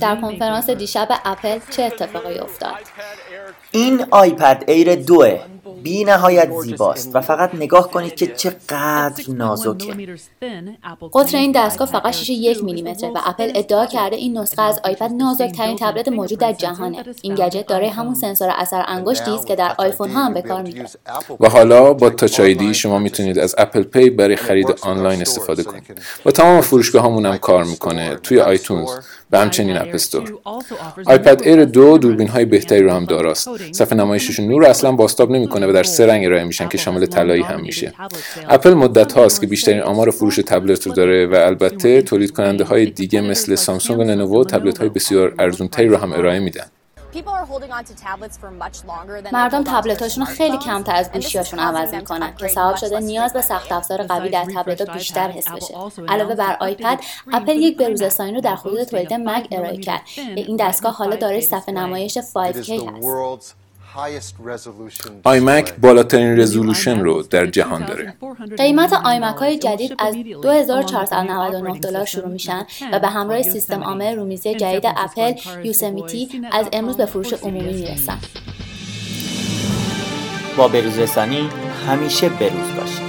در کنفرانس دیشب اپل چه اتفاقی افتاد؟ این آیپد ایر دوه. بی نهایت زیباست و فقط نگاه کنید که چقدر نازکه. قطر این دستگاه فقط 6 یک میلیمتره و اپل ادعا کرده این نسخه از آیپد نازکترین تبلت موجود در جهانه این گجت داره همون سنسور اثر انگشتی است که در آیفون ها هم به کار میره و حالا با تاچ آیدی شما می‌تونید از اپل پی برای خرید آنلاین استفاده کنید. با تمام فروشگاه‌هامون هم کار می‌کنه. توی iTunes و همچنین App Store iPad Air دو دوربین های بهتری رو هم داراست صفحه نمایششون نور اصلا بازتاب نمی‌کنه و در سه رنگ ارائه میشن که شامل طلایی هم میشه. اپل مدت هاست که بیشترین آمار فروش تبلت رو داره و البته تولید کننده های دیگه مثل سامسونگ و لنوو تبلت های بسیار ارزون تری رو هم ارائه میدن. مردم تبلتاشون رو خیلی کمتر از گوشیاشون عوض می‌کنن که سبب شده نیاز به سخت افزار قوی در تبلت بیشتر حس بشه. علاوه بر آیپد اپل یک بروزرسانی رو در خصوص تولید مک ارائه کرد. این دستگاه حالا دارای صفحه نمایش 5K هست آیمک بالاترین رزولوشن رو در جهان داره. قیمت آیمک های جدید از 2499 دلار شروع میشن و به همراه سیستم عامل رومیزی جدید اپل یوسمیتی از امروز به فروش عمومی می‌رسن. با بروز رسانی همیشه بروز باشید